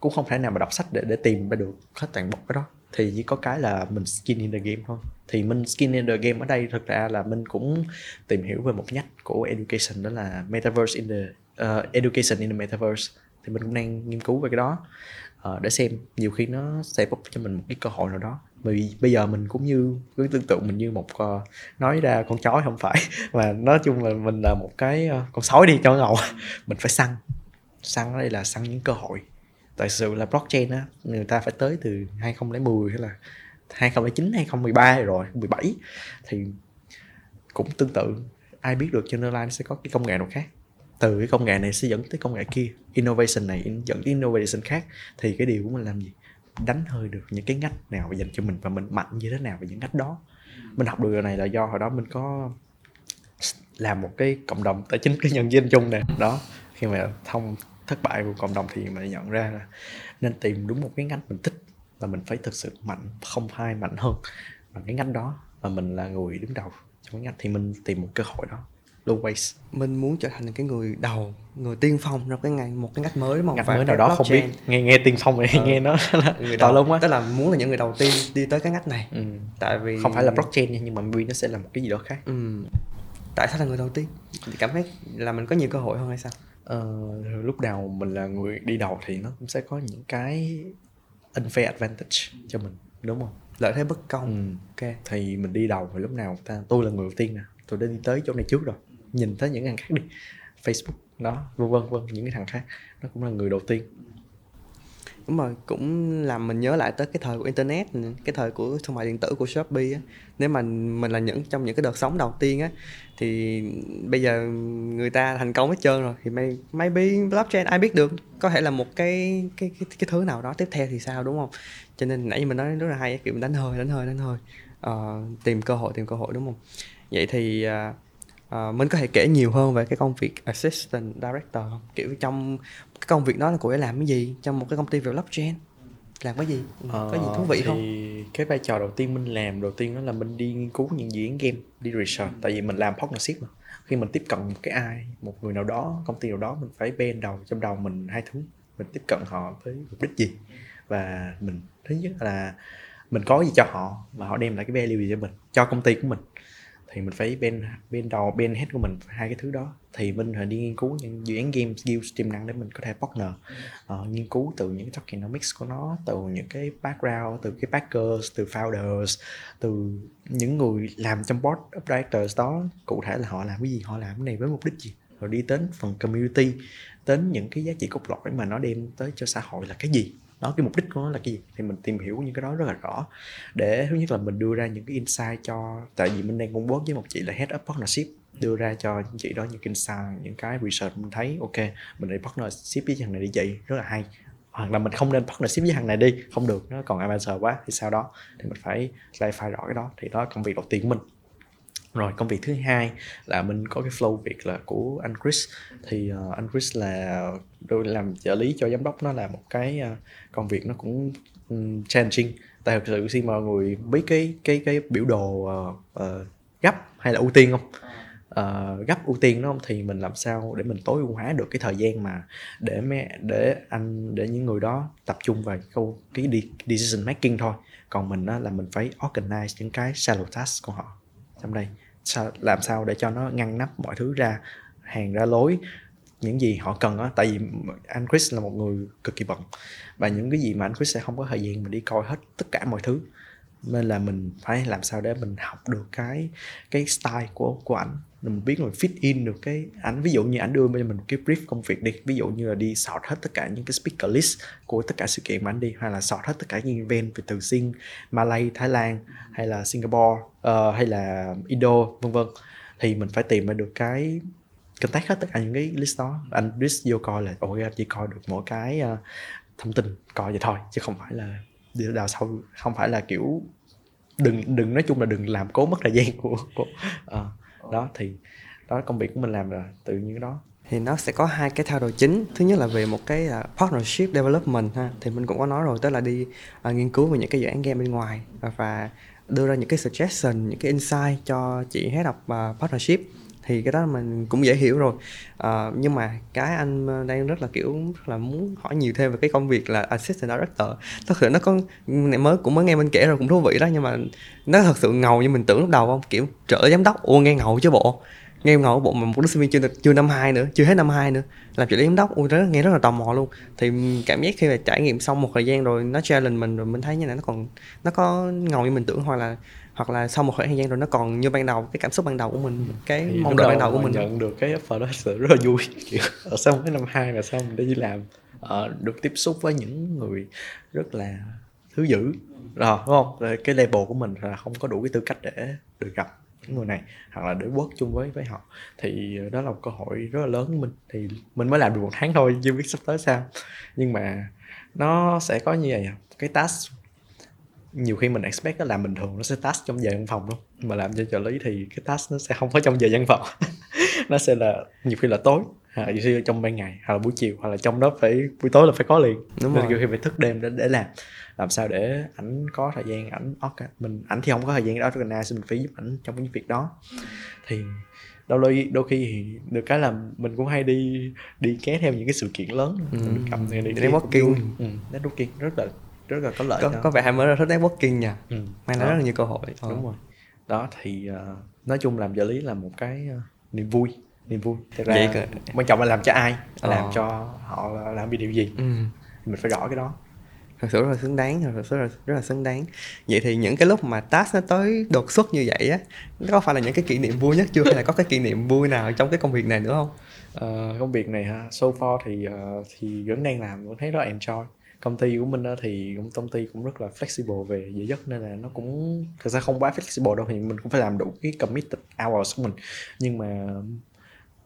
Cũng không thể nào mà đọc sách để để tìm ra được hết toàn bộ cái đó. Thì chỉ có cái là mình skin in the game thôi. Thì mình skin in the game ở đây thực ra là mình cũng tìm hiểu về một nhánh của education đó là metaverse in the uh, education in the metaverse thì mình cũng đang nghiên cứu về cái đó. Uh, để xem nhiều khi nó sẽ bốc cho mình một cái cơ hội nào đó. Bởi vì bây giờ mình cũng như cứ tưởng tự mình như một uh, nói ra con chó không phải. *laughs* Mà nói chung là mình là một cái uh, con sói đi cho ngầu. *laughs* Mình phải săn. Săn ở đây là săn những cơ hội. Tại sự là blockchain á người ta phải tới từ 2010 hay là 2009 2013 rồi 17 thì cũng tương tự ai biết được trên online sẽ có cái công nghệ nào khác từ cái công nghệ này sẽ dẫn tới công nghệ kia. Innovation này dẫn tới innovation khác. Thì cái điều của mình làm gì? Đánh hơi được những cái ngách nào dành cho mình và mình mạnh như thế nào về những ngách đó. Mình học được điều này là do hồi đó mình có làm một cái cộng đồng tài chính, *laughs* cái nhân viên chung nè. Đó, khi mà thông thất bại của cộng đồng thì mình nhận ra là nên tìm đúng một cái ngành mình thích và mình phải thực sự mạnh, không ai mạnh hơn bằng cái ngành đó. Và mình là người đứng đầu trong cái ngành thì mình tìm một cơ hội đó always mình muốn trở thành cái người đầu người tiên phong trong cái ngành một cái ngách mới đúng không? Ngành mới nào đó không biết. Nghe nghe tiên phong này ừ. nghe nó là người đầu. luôn á tức là muốn là những người đầu tiên đi tới cái ngách này. Ừ. tại vì không phải là blockchain nhưng mà maybe nó sẽ là một cái gì đó khác. Ừ. tại sao là người đầu tiên? Cảm thấy là mình có nhiều cơ hội hơn hay sao? Uh, lúc đầu mình là người đi đầu thì nó cũng sẽ có những cái unfair advantage cho mình đúng không? Lợi thế bất công. Ừ. ok. Thì mình đi đầu thì lúc nào ta? Tôi là người đầu tiên nè. Tôi đã đi tới chỗ này trước rồi nhìn tới những thằng khác đi. Facebook đó vân vân vân những cái thằng khác. Nó cũng là người đầu tiên. Đúng rồi cũng làm mình nhớ lại tới cái thời của internet cái thời của thương mại điện tử của shopee á. Nếu mà mình là những trong những cái đợt sống đầu tiên á thì bây giờ người ta thành công hết trơn rồi thì may maybe blockchain ai biết được có thể là một cái cái cái, cái thứ nào đó tiếp theo thì sao đúng không? Cho nên nãy mình nói rất là hay kiểu đánh hơi đánh hơi đánh hơi. Uh, tìm cơ hội tìm cơ hội đúng không? Vậy thì uh, uh, mình có thể kể nhiều hơn về cái công việc assistant director không? Kiểu trong cái công việc đó là cô ấy làm cái gì? Trong một cái công ty về blockchain. Làm cái gì? Có gì thú vị thì không? cái vai trò đầu tiên mình làm đầu tiên đó là mình đi nghiên cứu những dự án game đi research. Tại vì mình làm partnership mà. Khi mình tiếp cận một cái ai một người nào đó công ty nào đó mình phải bên đầu trong đầu mình hai thứ. Mình tiếp cận họ với mục đích gì? Và mình thứ nhất là mình có gì cho họ và họ đem lại cái value gì cho mình cho công ty của mình thì mình phải bên bên đầu bên hết của mình hai cái thứ đó. Thì mình phải đi nghiên cứu những dự án game skills tiềm năng để mình có thể partner uh, nghiên cứu từ những cái tokenomics của nó từ những cái background từ cái backers từ founders từ những người làm trong board of directors đó. Cụ thể là họ làm cái gì họ làm cái này với mục đích gì? Rồi đi đến phần community đến những cái giá trị cốt lõi mà nó đem tới cho xã hội là cái gì? Đó, cái mục đích của nó là cái gì? Thì mình tìm hiểu những cái đó rất là rõ. Để thứ nhất là mình đưa ra những cái insight cho, tại vì mình đang công bố với một chị là head of partnership, đưa ra cho chị đó những insight, những cái research mình thấy, ok, mình đi partnership với thằng này đi chị, rất là hay. Hoặc là mình không nên partnership với thằng này đi, không được, nó còn amateur quá, thì sau đó thì mình phải clarify rõ cái đó. Thì đó là công việc đầu tiên của mình rồi công việc thứ hai là mình có cái flow việc là của anh Chris. Thì uh, anh Chris là đôi làm trợ lý cho giám đốc nó là một cái uh, công việc nó cũng um, challenging. Tại thực sự khi mọi người biết cái cái cái biểu đồ uh, uh, gấp hay là ưu tiên không? Uh, gấp ưu tiên đó thì mình làm sao để mình tối ưu hóa được cái thời gian mà để mẹ để anh để những người đó tập trung vào câu cái decision making thôi. Còn mình đó là mình phải organize những cái shallow task của họ trong đây. Sao, làm sao để cho nó ngăn nắp mọi thứ ra, hàng ra lối, những gì họ cần á. Tại vì anh Chris là một người cực kỳ bận và những cái gì mà anh Chris sẽ không có thời gian mà đi coi hết tất cả mọi thứ. Nên là mình phải làm sao để mình học được cái cái style của của ảnh mình biết rồi fit in được cái ảnh. Ví dụ như ảnh đưa cho mình một cái brief công việc đi. Ví dụ như là đi sort hết tất cả những cái speaker list của tất cả sự kiện mà ảnh đi hay là sort hết tất cả những event về từ Sing, Malay, Thái Lan hay là Singapore uh, hay là Indo vân vân. Thì mình phải tìm ra được cái contact hết tất cả những cái list đó. Anh list vô coi là ôi anh chỉ coi được mỗi cái uh, thông tin coi vậy thôi. Chứ không phải là đào sâu không phải là kiểu đừng đừng nói chung là đừng làm cố mất thời gian của, của uh, đó thì đó là công việc của mình làm là tự nhiên cái đó. Thì nó sẽ có hai cái thao đồ chính. Thứ nhất là về một cái uh, partnership development ha. Thì mình cũng có nói rồi tức là đi uh, nghiên cứu về những cái dự án game bên ngoài và, và đưa ra những cái suggestion những cái insight cho chị head of uh, partnership thì cái đó mình cũng dễ hiểu rồi. À, nhưng mà cái anh ờ, đang rất là kiểu rất là muốn hỏi nhiều thêm về cái công việc là assistant director. Thật sự nó có mới cũng mới nghe mình kể rồi cũng thú vị đó nhưng mà nó thật sự ngầu như mình tưởng lúc đầu không? Kiểu trợ giám đốc ô nghe ngầu chứ bộ. Nghe ngầu bộ mà một đứa sinh viên chưa chưa năm hai nữa chưa hết năm hai nữa. Làm trợ lý giám đốc ui đó nghe rất là tò mò luôn. Thì cảm giác khi mà trải nghiệm xong một thời gian rồi nó challenge mình rồi mình thấy như này nó còn nó có ngầu như mình tưởng hoặc là hoặc là sau một khoảng thời gian rồi nó còn như ban đầu cái cảm xúc ban đầu của mình cái thì mong đợi ban đầu của mình nhận được cái offer đó sự rất là vui. *laughs* Kiểu ở xong cái năm hai là xong mình đi làm ờ, được tiếp xúc với những người rất là thứ dữ. Rồi đúng không? Rồi cái level của mình là không có đủ cái tư cách để được gặp những người này hoặc là để work chung với với họ. Thì đó là một cơ hội rất là lớn của mình. Thì mình mới làm được một tháng thôi chưa biết sắp tới sao. Nhưng mà nó sẽ có như vậy cái task nhiều khi mình expect nó làm bình thường nó sẽ task trong giờ văn phòng luôn. Mà làm cho trợ lý thì cái task nó sẽ không có trong giờ văn phòng. *laughs* Nó sẽ là nhiều khi là tối hoặc là nhiều khi là trong ban ngày hoặc là buổi chiều hoặc là trong đó phải buổi tối là phải có liền. Đúng Nên nhiều khi phải thức đêm để để làm. Làm sao để ảnh có thời gian ảnh orga- mình ảnh thì không có thời gian để organize mình phải giúp ảnh trong những việc đó. Thì đôi khi đôi khi thì được cái là mình cũng hay đi đi ké theo những cái sự kiện lớn. Ừ. cầm đi Networking. ừ, networking rất là rất là có lợi có cho- có vẻ hai mới rất thích networking nha. Ừ. mang Đó. rất là nhiều cơ hội. Ờ. đúng rồi. Đó thì ờ, nói chung làm trợ lý là một cái ờ, niềm vui niềm vui. Thật ra Vậy quan trọng là làm cho ai Ờ. làm cho họ là làm vì điều gì. Ừ. mình phải rõ cái đó. Thật sự rất là xứng đáng thật sự rất là, rất là xứng đáng. Vậy thì những cái lúc mà task nó tới đột xuất như vậy á nó có phải là những cái kỷ niệm vui nhất chưa? Hay là có cái kỷ niệm vui nào trong cái công việc này nữa không? Ờ, công việc này ha so far thì ờ, thì vẫn đang làm vẫn thấy rất là enjoy công ty của mình thì cũng công ty cũng rất là flexible về giờ giấc nên là nó cũng thực ra không quá flexible đâu thì mình cũng phải làm đủ cái committed hours của mình. Nhưng mà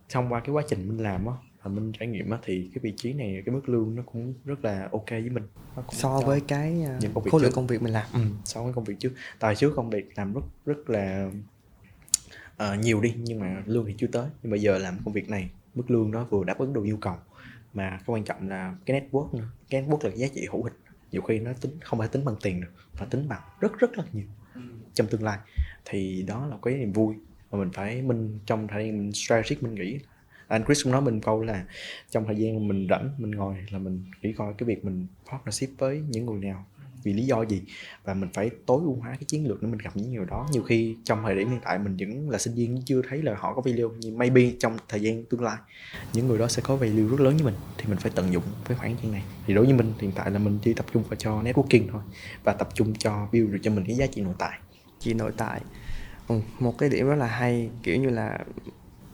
thông qua cái quá trình mình làm á và mình trải nghiệm á thì cái vị trí này cái mức lương nó cũng rất là ok với mình. Nó cũng so với cái à, những công việc khối lượng công việc mình làm. Ừ, so với công việc trước. Tại trước công việc làm rất rất là ờ, nhiều đi nhưng mà lương thì chưa tới. Nhưng mà giờ làm công việc này mức lương đó vừa đáp ứng được nhu cầu mà cái quan trọng là cái network nữa. Cái network là cái giá trị hữu hình. Nhiều khi nó tính, không phải tính bằng tiền được, mà tính bằng rất rất là nhiều trong tương lai. Thì đó là cái niềm vui mà mình phải mình trong thời gian mình strategic mình nghĩ. Anh Chris cũng nói mình câu là trong thời gian mình rảnh, mình ngồi là mình nghĩ coi cái việc mình partnership với những người nào vì lý do gì? Và mình phải tối ưu hóa cái chiến lược để mình gặp những người đó. Nhiều khi trong thời điểm hiện tại mình vẫn là sinh viên chưa thấy là họ có value nhưng maybe trong thời gian tương lai. Những người đó sẽ có value rất lớn với mình thì mình phải tận dụng cái khoảng gian này. Thì đối với mình hiện tại là mình chỉ tập trung vào cho networking thôi và tập trung cho build được cho mình cái giá trị nội tại. Chỉ nội tại. Ừ, một cái điểm rất là hay kiểu như là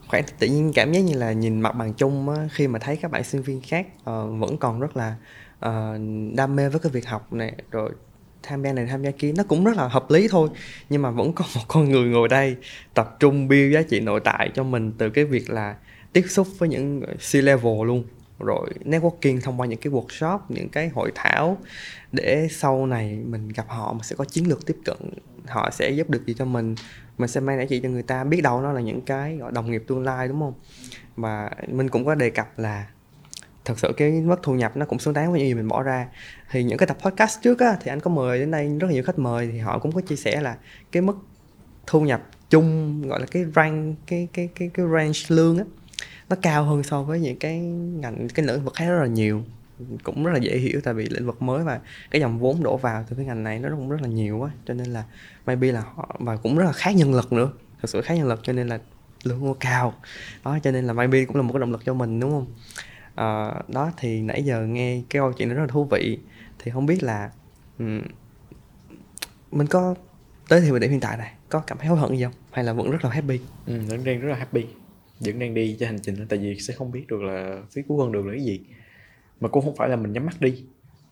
khoảng tự nhiên cảm giác như là nhìn mặt bằng chung á, khi mà thấy các bạn sinh viên khác uh, vẫn còn rất là uh, đam mê với cái việc học này rồi tham gia này tham gia kia nó cũng rất là hợp lý thôi. Nhưng mà vẫn có một con người ngồi đây tập trung build giá trị nội tại cho mình từ cái việc là tiếp xúc với những C-level luôn. Rồi networking thông qua những cái workshop những cái hội thảo để sau này mình gặp họ mình sẽ có chiến lược tiếp cận. Họ sẽ giúp được gì cho mình mình sẽ mang lại gì cho người ta. Biết đâu nó là những cái gọi đồng nghiệp tương lai đúng không? Và mình cũng có đề cập là thật sự cái mức thu nhập nó cũng xứng đáng với những gì mình bỏ ra. Thì những cái tập podcast trước á, thì anh có mời đến đây rất là nhiều khách mời, thì họ cũng có chia sẻ là cái mức thu nhập chung, gọi là cái rank, cái cái cái cái range lương á, nó cao hơn so với những cái ngành, cái lĩnh vực khác rất là nhiều. Cũng rất là dễ hiểu tại vì lĩnh vực mới và cái dòng vốn đổ vào từ cái ngành này nó cũng rất là nhiều quá. Cho nên là maybe là họ, và cũng rất là khá nhân lực nữa, thật sự khá nhân lực cho nên là lương nó cao. Đó, cho nên là maybe cũng là một cái động lực cho mình, đúng không? Ờ, đó thì nãy giờ nghe cái câu chuyện nó rất là thú vị. Thì không biết là ừm, mình có tới thời điểm hiện tại này có cảm thấy hối hận gì không? Hay là vẫn rất là happy? Ừ, vẫn đang rất là happy. Vẫn đang đi trên hành trình đó, tại vì sẽ không biết được là phía cuối con đường là cái gì. Mà cũng không phải là mình nhắm mắt đi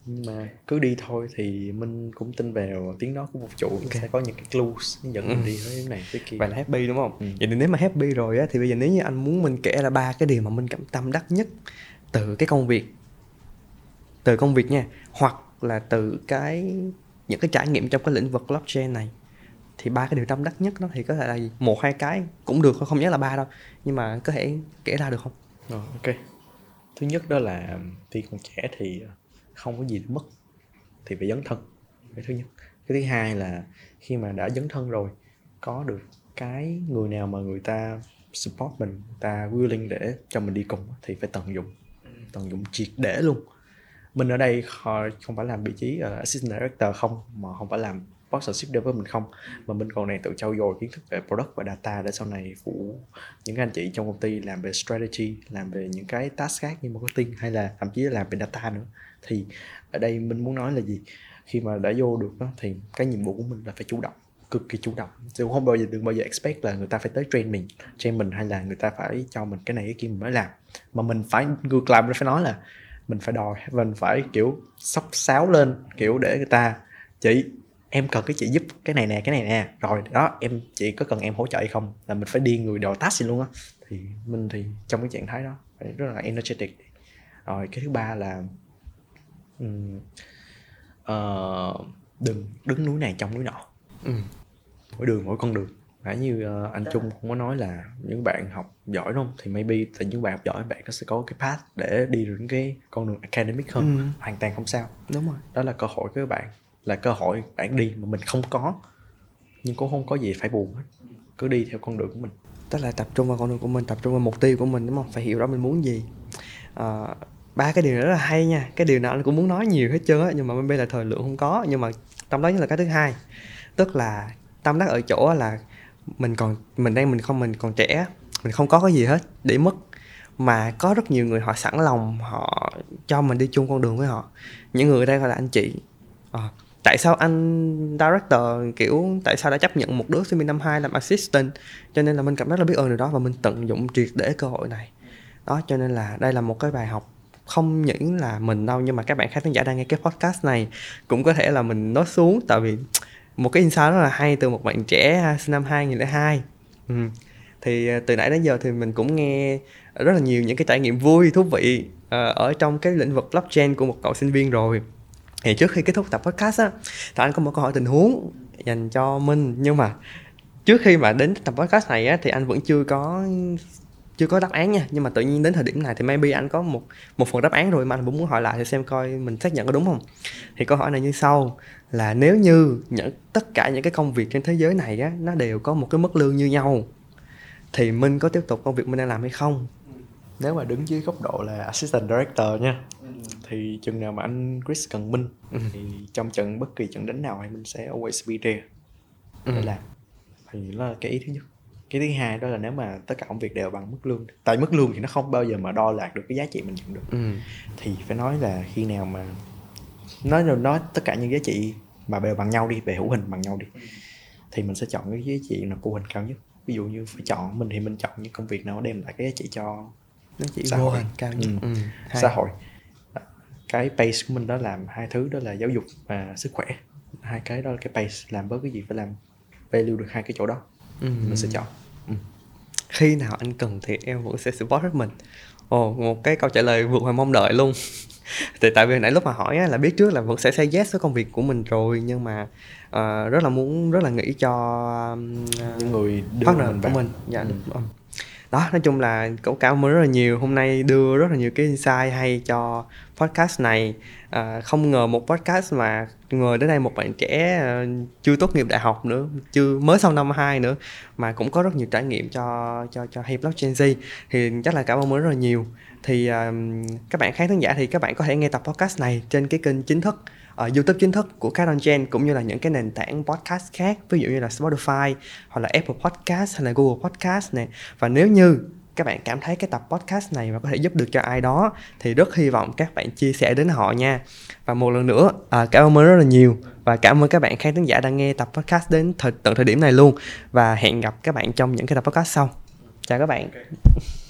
nhưng mà cứ đi thôi thì mình cũng tin vào tiếng nói của một chủ Ok. sẽ có những cái clues nó dẫn mình Ừ. đi tới cái này tới kia. Vậy là happy đúng không? Ừ. vậy thì nếu mà happy rồi á thì bây giờ nếu như anh muốn mình kể ra ba cái điều mà mình cảm tâm đắc nhất từ cái công việc từ công việc nha hoặc là từ cái những cái trải nghiệm trong cái lĩnh vực blockchain này thì ba cái điều tâm đắc nhất nó thì có thể là gì một hai cái cũng được không nhớ là ba đâu nhưng mà có thể kể ra được không? Rồi, ok. Thứ nhất đó là khi còn trẻ thì không có gì để mất thì phải dấn thân cái thứ nhất. Cái thứ hai là khi mà đã dấn thân rồi có được cái người nào mà người ta support mình người ta willing để cho mình đi cùng thì phải tận dụng tận dụng triệt để luôn. Mình ở đây không phải làm vị trí uh, assistant director không mà không phải làm partnership development không. Mà mình còn này tự trau dồi kiến thức về product và data để sau này phụ những anh chị trong công ty làm về strategy làm về những cái task khác như marketing hay là thậm chí là làm về data nữa. Thì ở đây mình muốn nói là gì? Khi mà đã vô được đó, thì cái nhiệm vụ của mình là phải chủ động cực kỳ chủ động. Chứ không bao giờ đừng bao giờ expect là người ta phải tới train mình train mình hay là người ta phải cho mình cái này cái kia mình mới làm. Mà mình phải ngược lại mình phải nói là mình phải đòi mình phải kiểu sóc sáo lên kiểu để người ta chị em cần cái chị giúp cái này nè cái này nè. Rồi đó em chị có cần em hỗ trợ hay không? Là mình phải đi người đòi task luôn á. Thì mình thì trong cái trạng thái đó phải rất là energetic. Rồi cái thứ ba là um, uh, đừng đứng núi này trong núi nọ mỗi đường mỗi con đường. Phải như uh, anh Trung cũng có nói là những bạn học giỏi đúng không? Thì maybe từ những bạn học giỏi bạn có sẽ có cái path để đi đến cái con đường academic hơn. Ừ. hoàn toàn không sao. Đúng rồi. Đó là cơ hội của các bạn là cơ hội bạn đi mà mình không có. Nhưng cũng không có gì phải buồn hết. Cứ đi theo con đường của mình. Tức là tập trung vào con đường của mình tập trung vào mục tiêu của mình đúng không? Phải hiểu rõ mình muốn gì. À, ba cái điều rất là hay nha. Cái điều nào anh cũng muốn nói nhiều hết trơn á nhưng mà bây giờ thời lượng không có. Nhưng mà trong đó là cái thứ hai. Tức là tâm đắc ở chỗ là mình còn mình đang mình không mình còn trẻ mình không có cái gì hết để mất. Mà có rất nhiều người họ sẵn lòng họ cho mình đi chung con đường với họ. Những người đây gọi là anh chị. À, tại sao anh director kiểu tại sao đã chấp nhận một đứa sinh viên năm hai làm assistant? Cho nên là mình cảm rất là biết ơn điều đó và mình tận dụng triệt để cơ hội này. Đó cho nên là đây là một cái bài học. Không những là mình đâu nhưng mà các bạn khán giả đang nghe cái podcast này cũng có thể là mình nói xuống. Tại vì một cái insight rất là hay từ một bạn trẻ à, sinh năm 2002 ừ. thì à, từ nãy đến giờ thì mình cũng nghe rất là nhiều những cái trải nghiệm vui, thú vị à, ở trong cái lĩnh vực blockchain của một cậu sinh viên rồi. Thì trước khi kết thúc tập podcast á thì anh có một câu hỏi tình huống dành cho minh. Nhưng mà trước khi mà đến tập podcast này á, thì anh vẫn chưa có chưa có đáp án nha. Nhưng mà tự nhiên đến thời điểm này thì maybe anh có một một phần đáp án rồi mà anh cũng muốn hỏi lại để xem coi mình xác nhận có đúng không? Thì câu hỏi này như sau là nếu như những tất cả những cái công việc trên thế giới này á nó đều có một cái mức lương như nhau thì minh có tiếp tục công việc mình đang làm hay không? Nếu mà đứng dưới góc độ là assistant director nha thì chừng nào mà anh Chris cần minh ừ. thì trong trận bất kỳ trận đánh nào thì mình sẽ always be there để ừ. làm. Thì đó là cái ý thứ nhất cái thứ hai đó là nếu mà tất cả công việc đều bằng mức lương tại mức lương thì nó không bao giờ mà đo lạc được cái giá trị mình nhận được. Ừ. thì phải nói là khi nào mà nói nói tất cả những giá trị mà đều bằng nhau đi về hữu hình bằng nhau đi thì mình sẽ chọn cái giá trị là cụ hình cao nhất. Ví dụ như phải chọn mình thì mình chọn những công việc nào đem lại cái giá trị cho giá trị xã hội. cao nhất. Ừ. Ừ. xã hội. Cái base của mình đó làm hai thứ đó là giáo dục và sức khỏe. Hai cái đó là cái base làm bớt cái gì phải làm value được hai cái chỗ đó ừ. mình sẽ chọn. Ừ. khi nào anh cần thì em vẫn sẽ support hết mình. Ồ một cái câu trả lời vượt ngoài mong đợi luôn. *laughs* Thì tại vì nãy lúc mà hỏi á, là biết trước là vẫn sẽ say yes với công việc của mình rồi nhưng mà uh, rất là muốn rất là nghĩ cho uh, những người đưa partner mình của mình. Dạ ừ. đó nói chung là cũng cảm ơn rất là nhiều. Hôm nay đưa rất là nhiều cái insight hay cho podcast này. À, không ngờ một podcast mà ngồi đến đây một bạn trẻ à, chưa tốt nghiệp đại học nữa chưa mới sau năm 2 nữa mà cũng có rất nhiều trải nghiệm cho cho cho hay blockchain Z. Thì chắc là cảm ơn rất là nhiều. Thì à, các bạn khán thính giả thì các bạn có thể nghe tập podcast này trên cái kênh chính thức uh, YouTube chính thức của Cardon Gen cũng như là những cái nền tảng podcast khác ví dụ như là Spotify hoặc là Apple Podcast hay là Google Podcast này và nếu như các bạn cảm thấy cái tập podcast này mà có thể giúp được cho ai đó thì rất hy vọng các bạn chia sẻ đến họ nha. Và một lần nữa à, cảm ơn rất là nhiều và cảm ơn các bạn khán thính giả đang nghe tập podcast đến thời, tận thời điểm này luôn. Và hẹn gặp các bạn trong những cái tập podcast sau. Chào các bạn. Okay.